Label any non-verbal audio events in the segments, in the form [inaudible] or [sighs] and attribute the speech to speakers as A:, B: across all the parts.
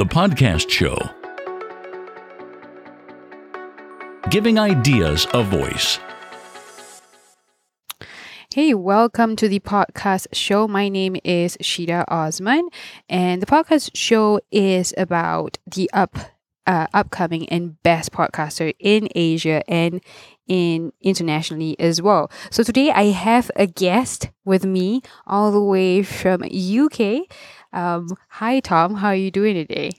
A: the podcast show. Giving ideas a voice.
B: Hey, welcome to the podcast show. My name is Shida Osman, and the podcast show is about the up, uh, upcoming and best podcaster in Asia and in internationally as well. So today I have a guest with me all the way from UK. Um, hi, Tom. How are you doing today?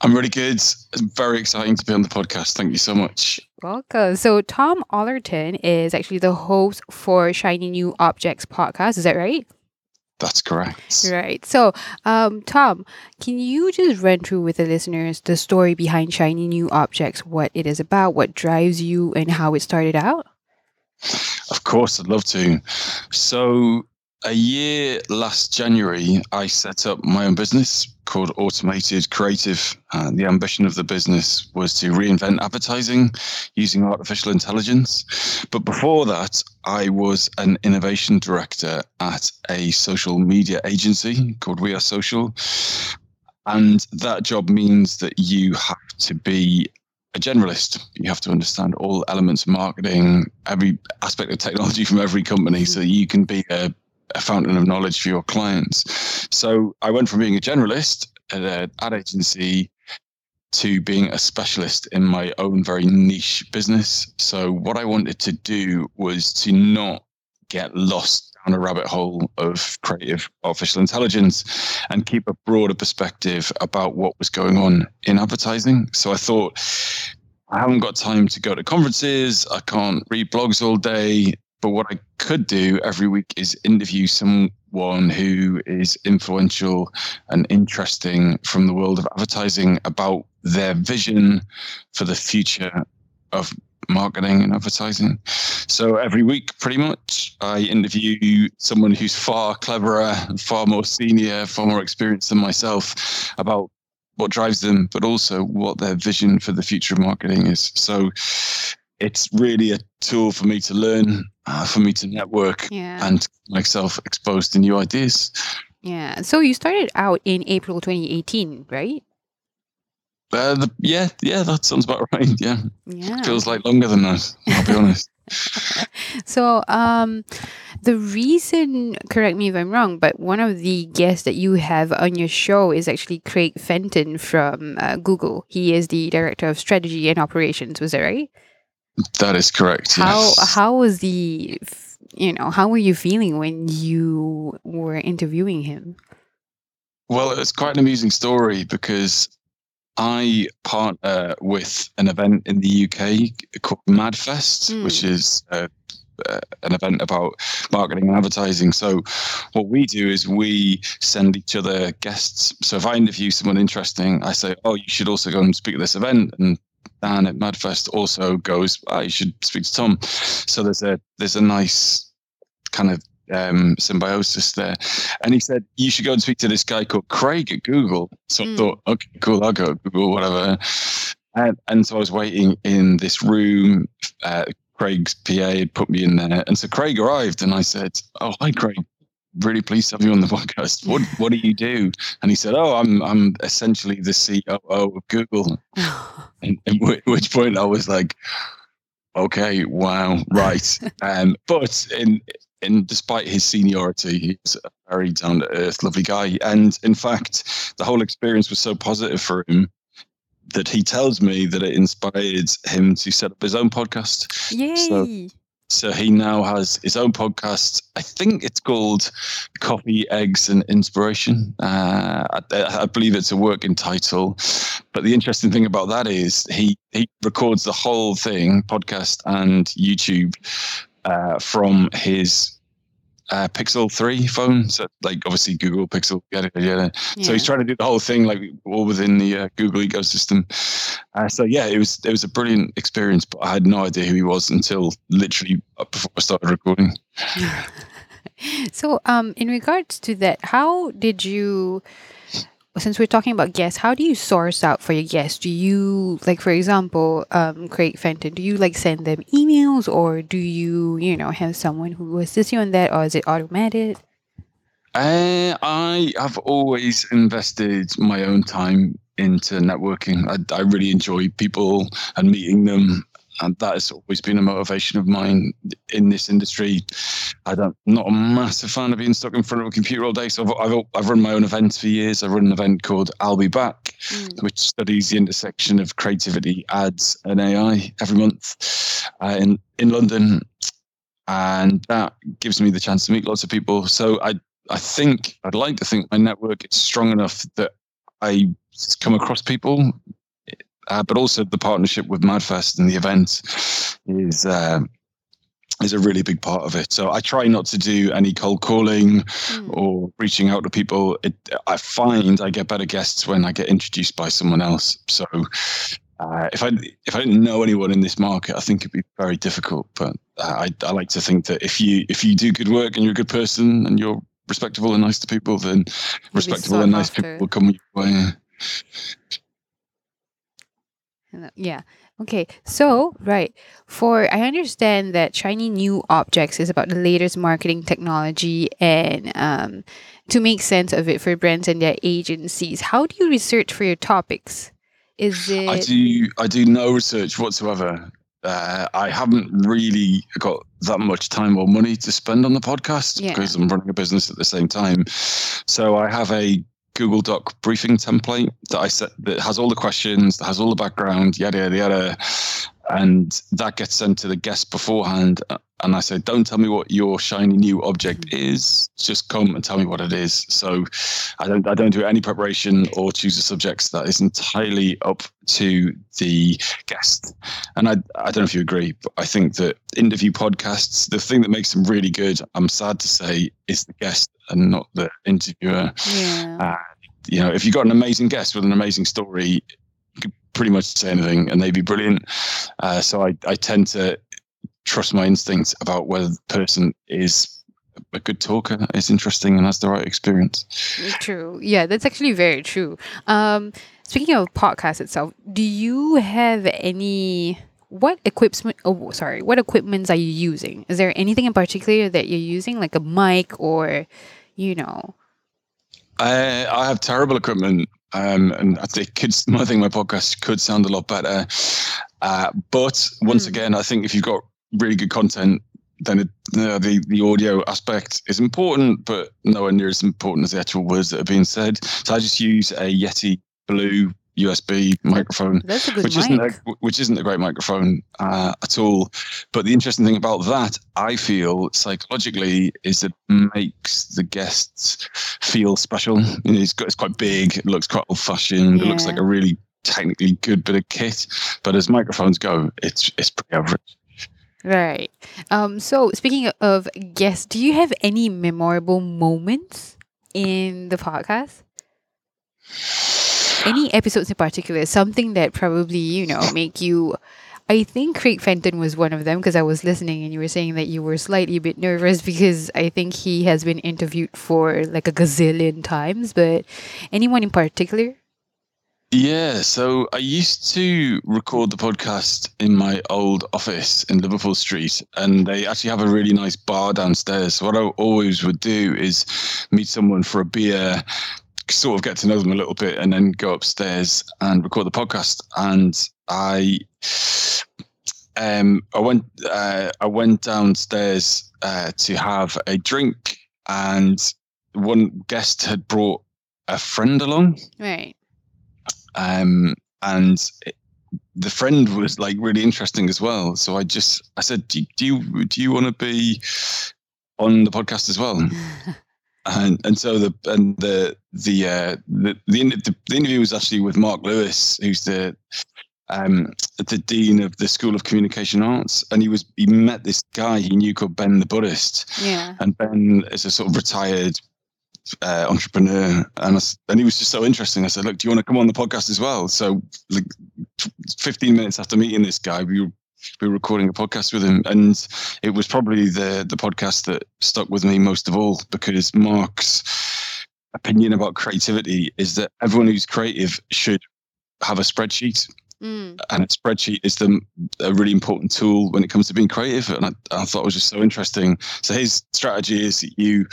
C: I'm really good. It's very exciting to be on the podcast. Thank you so much.
B: Welcome. So, Tom Ollerton is actually the host for Shiny New Objects podcast. Is that right?
C: That's correct.
B: Right. So, um, Tom, can you just run through with the listeners the story behind Shiny New Objects, what it is about, what drives you, and how it started out?
C: Of course, I'd love to. So, a year last January, I set up my own business called Automated Creative. And the ambition of the business was to reinvent advertising using artificial intelligence. But before that, I was an innovation director at a social media agency called We Are Social. And that job means that you have to be a generalist. You have to understand all elements of marketing, every aspect of technology from every company, so you can be a a fountain of knowledge for your clients. So I went from being a generalist at an ad agency to being a specialist in my own very niche business. So what I wanted to do was to not get lost down a rabbit hole of creative artificial intelligence and keep a broader perspective about what was going on in advertising. So I thought I haven't got time to go to conferences. I can't read blogs all day. But what I could do every week is interview someone who is influential and interesting from the world of advertising about their vision for the future of marketing and advertising. So every week, pretty much, I interview someone who's far cleverer, far more senior, far more experienced than myself about what drives them, but also what their vision for the future of marketing is. So it's really a tool for me to learn, uh, for me to network,
B: Yeah.
C: and myself exposed to new ideas.
B: Yeah. So you started out in April 2018, right?
C: Uh, the, yeah, yeah, that sounds about [laughs] right. Yeah,
B: Yeah.
C: feels like longer than that. I'll be honest. [laughs] [laughs]
B: So, um, the reason, correct me if I'm wrong, but one of the guests that you have on your show is actually Craig Fenton from uh, Google. He is the director of strategy and operations. Was that right?
C: That is correct.
B: How
C: yes.
B: how was the, you know, how were you feeling when you were interviewing him?
C: Well, it's quite an amusing story because I partner with an event in the UK called MadFest, which is uh, uh, an event about marketing and advertising. So, what we do is we send each other guests. So, if I interview someone interesting, I say, "Oh, you should also go and speak at this event," and Dan at MadFest also goes, oh, "You should speak to Tom." So there's a there's a nice kind of um, symbiosis there. And he said, You should go and speak to this guy called Craig at Google. So
B: Mm.
C: I thought, Okay, cool, I'll go Google, whatever. And, and so I was waiting in this room. Uh, Craig's PA had put me in there. And so Craig arrived and I said, Oh, hi, Craig. Really pleased to have you on the [laughs] podcast. What what do you do? And he said, Oh, I'm I'm essentially the COO of Google. [laughs] And which point I was like, okay, wow, right. [laughs] um, but in in despite his seniority, he's a very down to earth, lovely guy. And in fact, the whole experience was so positive for him that he tells me that it inspired him to set up his own podcast.
B: Yay!
C: So he now has his own podcast. I think it's called Coffee, Eggs, and Inspiration. Uh, I, I believe it's a working title. But the interesting thing about that is he he records the whole thing, podcast and YouTube, uh, from his uh, Pixel 3 phone. So, like, obviously, Google Pixel. Yada, yada, yada. So he's trying to do the whole thing, like, all within the uh, Google ecosystem. Uh, so yeah, it was it was a brilliant experience, but I had no idea who he was until literally before I started recording. [laughs]
B: So, um, in regards to that, how did you, since we're talking about guests, how do you source out for your guests? Do you, like, for example, um, Craig Fenton, do you like send them emails or do you, you know, have someone who assists you on that or is it automated?
C: Uh, I have always invested my own time into networking. I, I really enjoy people and meeting them and that has always been a motivation of mine in this industry. I don't, not a massive fan of being stuck in front of a computer all day. So I've, I've, I've run my own events for years. I run an event called I'll Be Back, mm. which studies the intersection of creativity, ads, and AI every month uh, in in London, and that gives me the chance to meet lots of people. So I I think I'd like to think my network is strong enough that I come across people uh, but also the partnership with Madfest and the event is uh, is a really big part of it. So I try not to do any cold calling mm. or reaching out to people. It, I find I get better guests when I get introduced by someone else. So uh, if I if I didn't know anyone in this market, I think it'd be very difficult. But uh, I, I like to think that if you if you do good work and you're a good person and you're respectable and nice to people, then You'll respectable and nice after. people will come your way.
B: Yeah. Okay. So, right. For I understand that shiny new objects is about the latest marketing technology and um, to make sense of it for brands and their agencies. How do you research for your topics? Is it
C: I do I do no research whatsoever. Uh, I haven't really got that much time or money to spend on the podcast yeah. because I'm running a business at the same time. So I have a Google Doc briefing template that I set that has all the questions, that has all the background, yada yada yada, and that gets sent to the guest beforehand. And I say, don't tell me what your shiny new object is. Just come and tell me what it is. So I don't I don't do any preparation or choose the subjects. That is entirely up to the guest. And I I don't know if you agree, but I think that interview podcasts, the thing that makes them really good, I'm sad to say, is the guest and not the interviewer. Yeah. Uh, you know, if you've got an amazing guest with an amazing story, you could pretty much say anything and they'd be brilliant. Uh, so I, I tend to trust my instincts about whether the person is a good talker, is interesting, and has the right experience.
B: True. Yeah, that's actually very true. Um, speaking of podcast itself, do you have any what equipment oh sorry what equipments are you using is there anything in particular that you're using like a mic or you know
C: I, I have terrible equipment, um, and I think [laughs] could, I think my podcast could sound a lot better. Uh, but once mm. again, I think if you've got really good content, then it, uh, the the audio aspect is important, but nowhere near as important as the actual words that are being said. So I just use a Yeti Blue USB microphone, which mic. isn't a, which isn't a great microphone uh, at all. But the interesting thing about that, I feel psychologically, is it makes the guests feel special. You know, it's, got, it's quite big, it looks quite old fashioned, yeah. it looks like a really technically good bit of kit. But as microphones go, it's it's pretty average.
B: Right. Um. So speaking of guests, do you have any memorable moments in the podcast? any episodes in particular, something that probably, you know, make you I think Craig Fenton was one of them because I was listening and you were saying that you were slightly a bit nervous [laughs] because I think he has been interviewed for like a gazillion times, but anyone in particular?
C: Yeah, so I used to record the podcast in my old office in Liverpool Street, and they actually have a really nice bar downstairs. So what I always would do is meet someone for a beer, sort of get to know them a little bit and then go upstairs and record the podcast. And I, um, I went, uh, I went downstairs uh, to have a drink, and one guest had brought a friend along.
B: Right.
C: Um, and it, the friend was like really interesting as well. So I just, I said, do, do you, do you want to be on the podcast as well? [laughs] and and so the and the the uh, the, the, the interview was actually with Mark Lewis, who's the um, the dean of the School of Communication Arts, and he was he met this guy he knew called Ben the Buddhist.
B: Yeah.
C: And Ben is a sort of retired uh, entrepreneur, and I, and he was just so interesting. I said, "Look, do you want to come on the podcast as well?" So, like, 15 minutes after meeting this guy, we were we were recording a podcast with him, and it was probably the the podcast that stuck with me most of all because Mark's opinion about creativity is that everyone who's creative should have a spreadsheet
B: Mm.
C: and a spreadsheet is the a really important tool when it comes to being creative. And I, I thought it was just so interesting. So his strategy is that you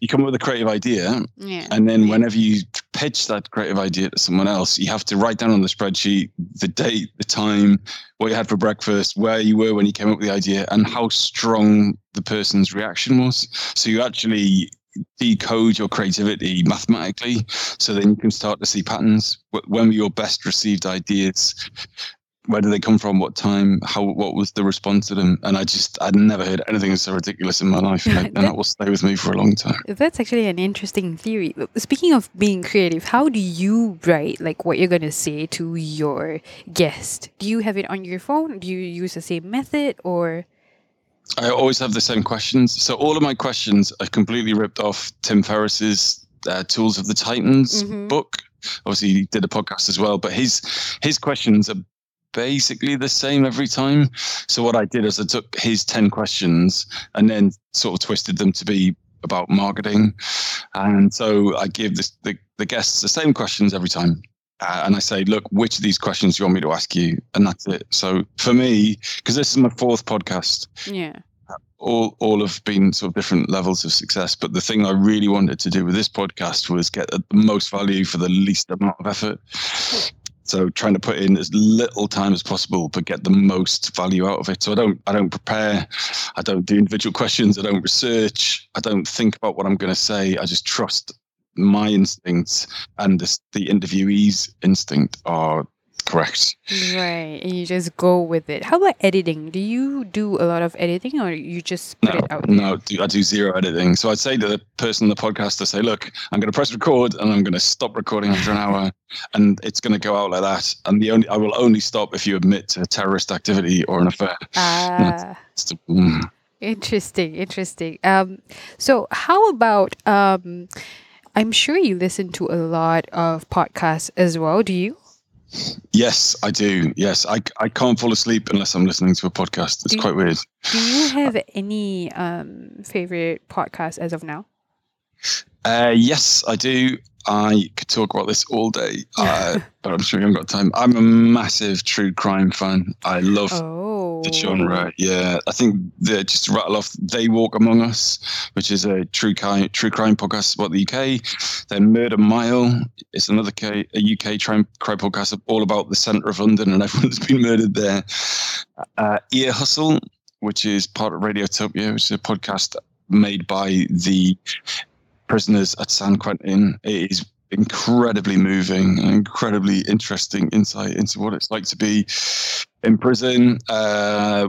C: you come up with a creative idea,
B: Yeah.
C: and then whenever you pitch that creative idea to someone else, you have to write down on the spreadsheet the date, the time, what you had for breakfast, where you were when you came up with the idea, and how strong the person's reaction was. So you actually decode your creativity mathematically so then you can start to see patterns Wh- when were your best received ideas where did they come from what time how what was the response to them and i just i'd never heard anything so ridiculous in my life and, [laughs] and that will stay with me for a long time
B: That's actually an interesting theory. Speaking of being creative, how do you write like what you're gonna say to your guest? Do you have it on your phone? Do you use the same method or
C: i always have the same questions. So all of my questions are completely ripped off tim ferriss's uh, tools of the titans
B: Mhm.
C: book. Obviously he did a podcast as well but his his questions are basically the same every time. So what i did is i took his 10 questions and then sort of twisted them to be about marketing. And so i give this, the, the guests the same questions every time uh, and I say, look, which of these questions do you want me to ask you? And that's it. So for me, because this is my fourth podcast,
B: yeah?
C: all all have been sort of different levels of success. But the thing I really wanted to do with this podcast was get the most value for the least amount of effort. [laughs] So trying to put in as little time as possible, but get the most value out of it. So I don't I don't prepare, I don't do individual questions, I don't research, I don't think about what I'm going to say. I just trust my instincts and the, the interviewee's instinct are correct.
B: Right, and you just go with it. How about editing? Do you do a lot of editing, or you just put
C: No,
B: it out there?
C: no, do- I do zero editing. So I'd say to the person on the podcast, I say, look, I'm going to press record and I'm going to stop recording after an hour, and it's going to go out like that. And the only I will only stop if you admit to terrorist activity or an affair.
B: Ah,
C: mm.
B: interesting, interesting. Um, so how about um, I'm sure you listen to a lot of podcasts as well. Do you?
C: Yes, I do. Yes, I, I can't fall asleep unless I'm listening to a podcast. It's
B: Do-
C: quite weird.
B: Do you have any um favorite podcasts as of now?
C: Uh, yes, I do. I could talk about this all day, [laughs] uh, but I'm sure you haven't got time. I'm a massive true crime fan. I love
B: Oh,
C: the genre. Yeah, I think they just to rattle off. They Walk Among Us, which is a true crime true crime podcast about the UK. Then Murder Mile is another K, a UK crime, crime podcast all about the centre of London and [laughs] everyone that's been murdered there. Uh, Ear Hustle, which is part of Radiotopia, which is a podcast made by the prisoners at San Quentin. It is incredibly moving incredibly interesting insight into what it's like to be in prison. Uh,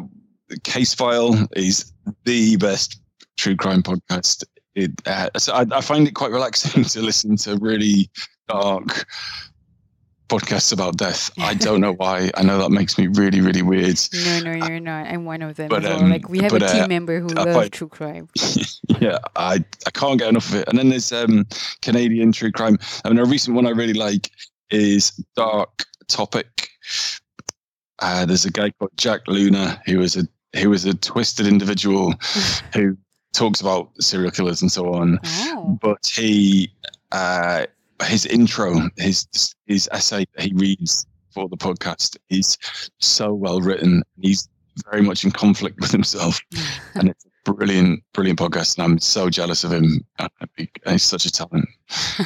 C: Case File is the best true crime podcast. It, uh, so I, I find it quite relaxing [laughs] to listen to really dark podcasts about death. I [laughs] don't know why. I know that makes me really, really weird.
B: No, no, you're not. I'm one of them
C: But,
B: as well.
C: um,
B: Like we have
C: but,
B: a
C: uh,
B: team member who
C: I
B: loves true crime. [laughs]
C: yeah, I, I can't get enough of it. And then there's um, Canadian true crime. I mean, a recent one I really like is Dark Topic. Uh, there's a guy called Jack Luna who is a who is a twisted individual [laughs] who talks about serial killers and so on.
B: Oh,
C: But he, uh, his intro, his his essay that he reads for the podcast is so well written. He's very much in conflict with himself [laughs] and it's a brilliant, brilliant podcast. And I'm so jealous of him. He's such a talent.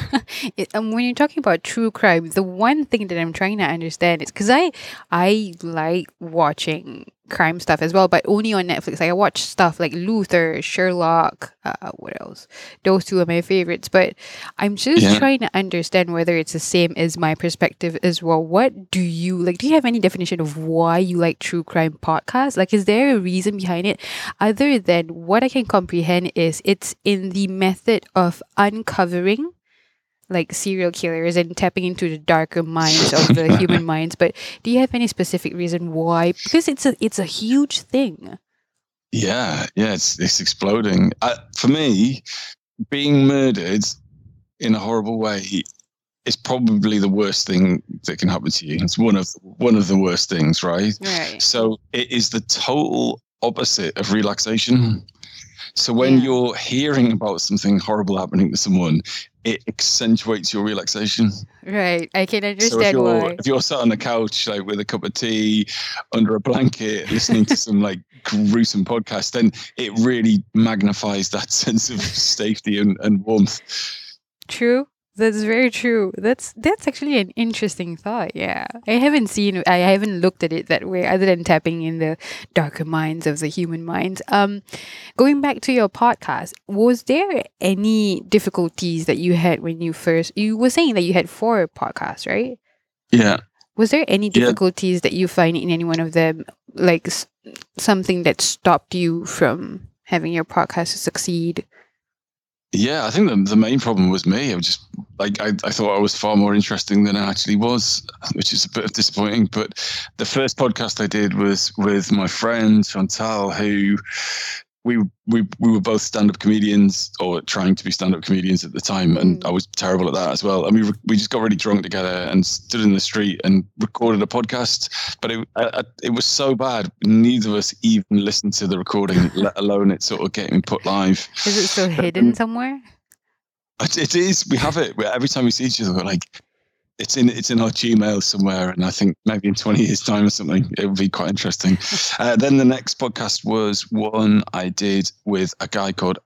C: [laughs]
B: um, when you're talking about true crime, the one thing that I'm trying to understand is because I I like watching crime stuff as well, but only on Netflix. Like I watch stuff like Luther, Sherlock. Uh, what else? Those two are my favorites. But I'm just
C: Yeah.
B: trying to understand whether it's the same as my perspective as well. What do you like? Do you have any definition of why you like true crime podcasts? Like, is there a reason behind it, other than what I can comprehend is it's in the method of uncovering like serial killers and tapping into the darker minds of the [laughs] human minds. But do you have any specific reason why? Because it's a it's a huge thing.
C: Yeah, yeah, it's it's exploding. Uh, for me, being murdered in a horrible way is probably the worst thing that can happen to you. It's one of one of the worst things, right?
B: Right.
C: So it is the total opposite of relaxation. So when
B: Yeah.
C: you're hearing about something horrible happening to someone, it accentuates your relaxation.
B: Right. I can
C: So if
B: understand
C: you're
B: why.
C: if you're sat on the couch like with a cup of tea under a blanket listening to some like gruesome podcast, then it really magnifies that [laughs] sense of safety and, and warmth.
B: True. That's very true. That's that's actually an interesting thought. Yeah. I haven't seen I haven't looked at it that way other than tapping in the darker minds of the human minds. Um going back to your podcast, was there any difficulties that you had when you first you were saying that you had four podcasts, right?
C: Yeah.
B: Was there any
C: Yeah.
B: difficulties that you find in any one of them like s- something that stopped you from having your podcast succeed?
C: Yeah, I think the, the main problem was me. I was just like I, I thought I was far more interesting than I actually was, [laughs] which is a bit disappointing. But the first podcast I did was with my friend Chantal, who we we we were both stand-up comedians or trying to be stand-up comedians at the time, and
B: Mm.
C: I was terrible at that as well. And we we just got really drunk together and stood in the street and recorded a podcast. But it I, it was so bad, neither of us even listened to the recording, [laughs] let alone it sort of getting put live.
B: Is it still hidden somewhere?
C: It it is. We have it. Every time we see each other, we're like, it's in it's in our Gmail somewhere, and I think maybe in twenty years' time or something, it would be quite interesting. [laughs] Uh, then the next podcast was one I did with a guy called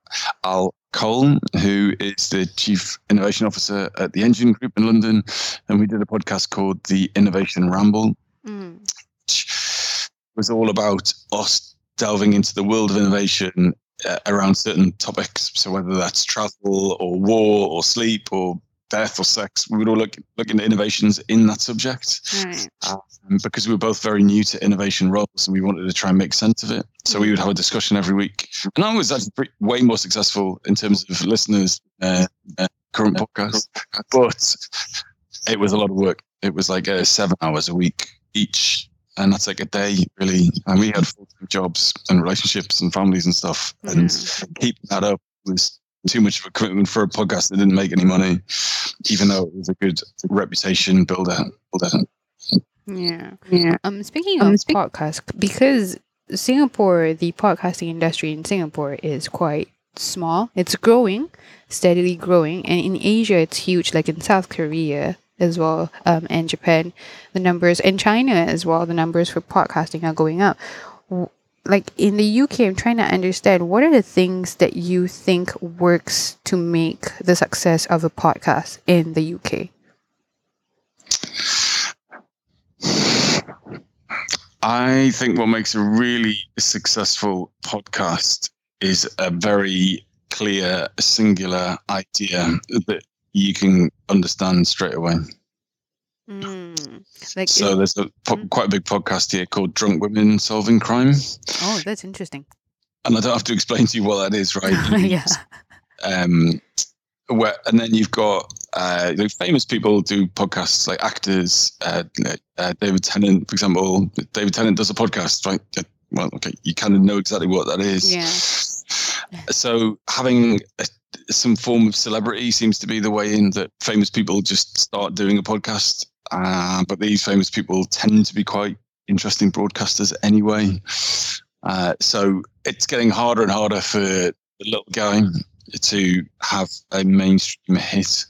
C: Al Cole, who is the chief innovation officer at the Engine Group in London, and we did a podcast called the Innovation Ramble,
B: Mm.
C: which was all about us delving into the world of innovation uh, around certain topics. So whether that's travel or war or sleep or death or sex, we would all look look into innovations in that subject.
B: Right.
C: Um, because we were both very new to innovation roles and we wanted to try and make sense of it. So we would have a discussion every week. And I was actually way more successful in terms of listeners uh, uh, current podcast, but it was a lot of work. It was like uh, seven hours a week each. And that's like a day, really. And we had full time jobs and relationships and families and stuff. And keeping that up was too much of a commitment for a podcast that didn't make any money, even though it was a good reputation builder. builder.
B: Yeah.
D: Yeah.
B: Um, speaking
D: Um,
B: of
D: speak-
B: podcasts, because Singapore, the podcasting industry in Singapore is quite small. It's growing, steadily growing, and in Asia, it's huge. Like in South Korea as well, um, and Japan, the numbers, and China as well, the numbers for podcasting are going up. Like in the UK, I'm trying to understand what are the things that you think works to make the success of a podcast in the UK.
C: I think what makes a really successful podcast is a very clear, singular idea that you can understand straight away.
B: Mm. Like,
C: So there's a po-
B: Mm.
C: quite a big podcast here called Drunk Women Solving Crime,
B: oh, that's interesting.
C: and I don't have to explain to you what that is, right? [laughs]
B: Yeah.
C: um, where, and then you've got uh, like famous people do podcasts like actors. Uh, uh, David Tennant, for example. David Tennant does a podcast, right? Well, okay, you kind of know exactly what that is.
B: Yeah.
C: So having a, some form of celebrity seems to be the way in that famous people just start doing a podcast. Uh, but these famous people tend to be quite interesting broadcasters anyway. Uh, so it's getting harder and harder for the little guy to have a mainstream hit.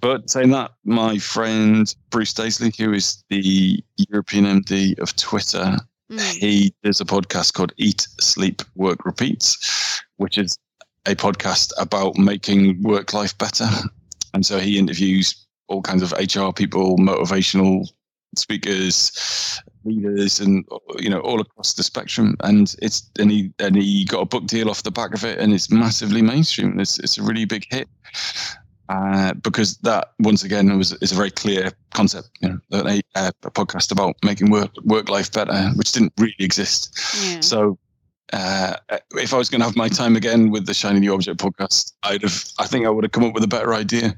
C: But saying that, my friend Bruce Daisley, who is the European MD of Twitter,
B: Mm.
C: he does a podcast called Eat, Sleep, Work, Repeat, which is a podcast about making work life better. And so he interviews all kinds of HR people, motivational speakers, leaders, and you know all across the spectrum. And it's and he and he got a book deal off the back of it, and it's massively mainstream. It's it's a really big hit. Uh, because that once again was is a very clear concept, you know, that a, a podcast about making work work life better, which didn't really exist.
B: Yeah.
C: So, uh, if I was going to have my time again with the Shiny New Object podcast, I'd have. I think I would have come up with a better idea.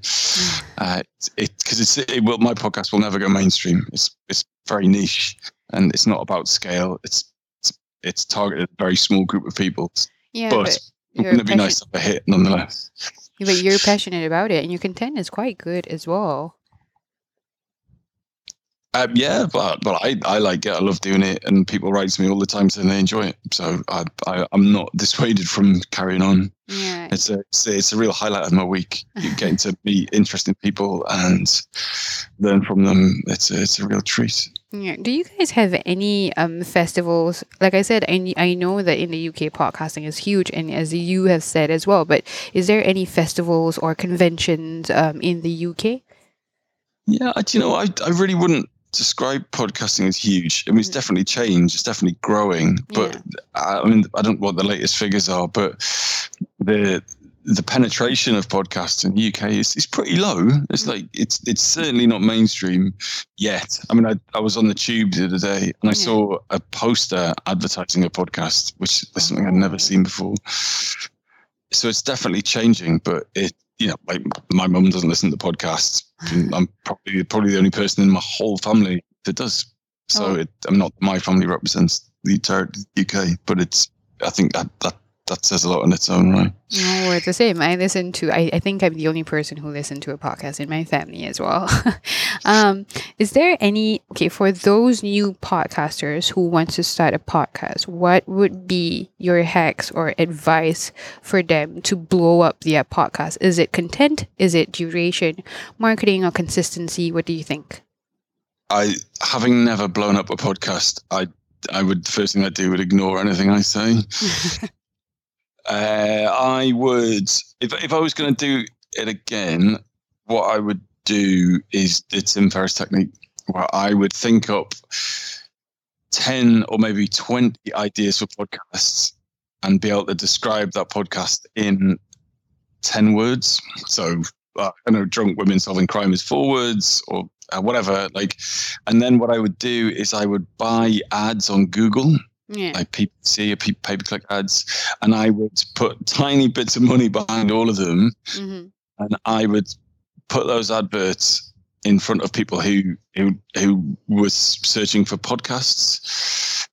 C: Uh, it because it's it will my podcast will never go mainstream. It's it's very niche and it's not about scale. It's it's, it's targeted a very small group of people.
B: yeah,
C: but
B: but, you're
C: wouldn't it be nice to have a hit nonetheless?
B: but you're passionate about it, and your content is quite good as well.
C: Um, yeah, but but I, I like it. I love doing it, and people write to me all the time saying they enjoy it. So I, I I'm not dissuaded from carrying on.
B: Yeah.
C: It's a it's, a- it's a real highlight of my week. Getting to [laughs] meet interesting people and learn from them. It's a, it's a real treat.
B: Yeah. Do you guys have any um festivals? Like I said, I, I know that in the UK podcasting is huge, and as you have said as well. But is there any festivals or conventions um in the UK?
C: Yeah, I, do you know, I I really wouldn't describe podcasting as huge. I mean, it's
B: Mhm.
C: definitely changed. It's definitely growing. But I, I mean, I don't know what the latest figures are, but the the penetration of podcasts in the UK is, is pretty low. It's like it's it's certainly not mainstream yet. I mean, I, I was on the tube the other day and I
B: Yeah.
C: saw a poster advertising a podcast, which is something I'd never
B: Oh.
C: seen before. So it's definitely changing, but it you know, like my mum doesn't listen to podcasts. and [sighs] I'm probably probably the only person in my whole family that does. So
B: Oh.
C: it, I'm not my family represents the entire UK, but it's I think that that that says a lot on its own, right?
B: No, we're the same. I listen to. I, I think I'm the only person who listen to a podcast in my family as well. [laughs] um, is there any okay for those new podcasters who want to start a podcast? What would be your hacks or advice for them to blow up their podcast? Is it content? Is it duration, marketing, or consistency? What do you think?
C: I having never blown up a podcast, I I would the first thing I'd do would ignore anything I say. [laughs] Uh, I would if if I was going to do it again, what I would do is the Tim Ferriss technique, where I would think up ten or maybe twenty ideas for podcasts and be able to describe that podcast in ten words. So uh, I know drunk women solving crime is four words or uh, whatever. Like, and then what I would do is I would buy ads on Google
B: yeah.
C: like PPC or pay per click ads, and I would put [laughs] tiny bits of money behind all of them,
B: hmm
C: and I would put those adverts in front of people who who who was searching for podcasts,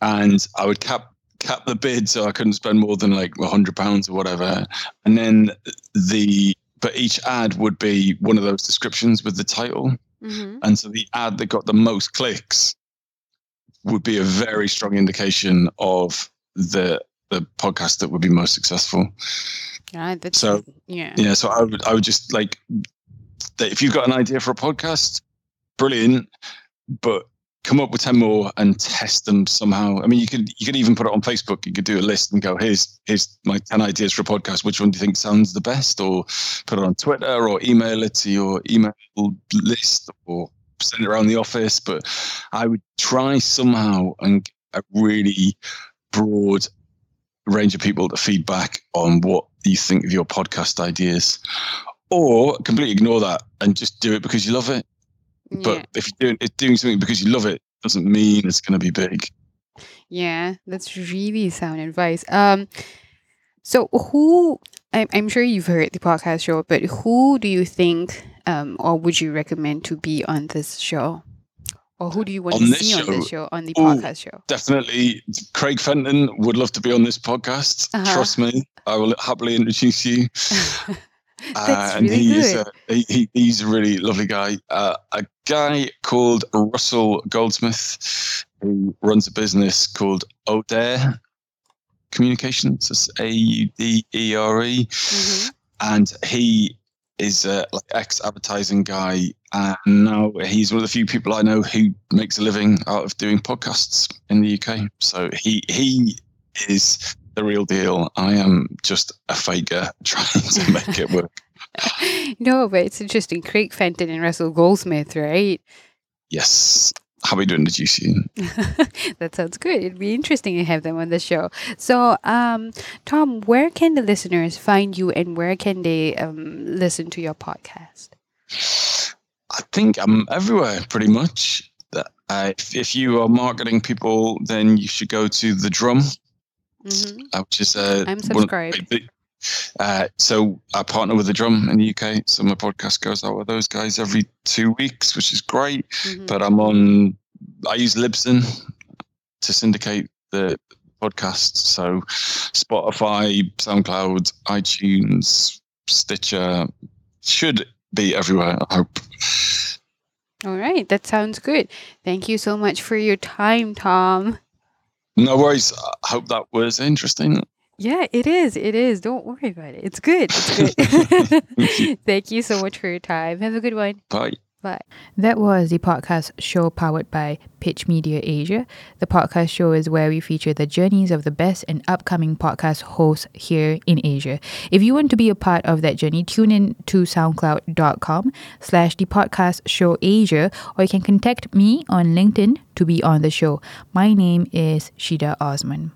C: and I would cap cap the bid so I couldn't spend more than like a hundred pounds or whatever, and then the but each ad would be one of those descriptions with the title.
B: hmm
C: And so the ad that got the most clicks would be a very strong indication of the the podcast that would be most successful.
B: Yeah, that's
C: So,
B: yeah.
C: Yeah, so I would I would just like that if you've got an idea for a podcast, brilliant, but come up with 10 more and test them somehow. I mean you could you could even put it on Facebook. You could do a list and go, here's here's my 10 ideas for a podcast. Which one do you think sounds the best? Or put it on Twitter or email it to your email list or send it around the office. But I would try somehow and get a really broad range of people to feedback on what you think of your podcast ideas. Or completely ignore that and just do it because you love it.
B: yeah.
C: But if you're doing, doing something because you love it, doesn't mean it's going to be big.
B: Yeah, that's really sound advice. Um, so who? I'm I'm sure you've heard the podcast show, but who do you think, um, or would you recommend to be on this show, or who do you want
C: On
B: to see on this
C: show?
B: show on the
C: Ooh.
B: podcast show?
C: Definitely, Craig Fenton would love to be on this podcast.
B: Uh-huh.
C: Trust me, I will happily introduce you. [laughs]
B: That's
C: Uh, and
B: really
C: he
B: good.
C: is a, he, he, he's a really lovely guy. Uh, a guy called Russell Goldsmith, who runs a business called Audere Communications. It's A U D E R E,
B: Mhm.
C: and he is a like ex advertising guy, and now he's one of the few people I know who makes a living out of doing podcasts in the UK. So he he is the real deal. I am just a faker [laughs] trying to make it work. [laughs]
B: no, but it's interesting. Craig Fenton and Russell Goldsmith, right?
C: Yes. Happy to the you. [laughs]
B: that sounds good. It'd be interesting to have them on the show. So, um, Tom, where can the listeners find you, and where can they um, listen to your podcast?
C: I think I'm everywhere pretty much. Uh, if, if you are marketing people, then you should go to The Drum,
B: hmm
C: uh, which is uh,
B: I'm subscribed.
C: the- Uh, so I partner with The Drum in the UK. So my podcast goes out with those guys every two weeks, which is great.
B: Mhm.
C: But I'm on, I use Libsyn to syndicate the podcast. So Spotify, SoundCloud, iTunes, Stitcher should be everywhere, I hope.
B: All right, that sounds good. Thank you so much for your time, Tom.
C: No worries. I hope that was interesting.
B: Yeah, it is. It is. Don't worry about it. It's good. It's good. [laughs] [laughs] Thank you so much for your time. Have a good one.
C: Bye.
B: Bye. That was the podcast show powered by Pitch Media Asia. The podcast show is where we feature the journeys of the best and upcoming podcast hosts here in Asia. If you want to be a part of that journey, tune in to soundcloud.com slash the podcast show Asia, or you can contact me on LinkedIn to be on the show. My name is Shida Osman.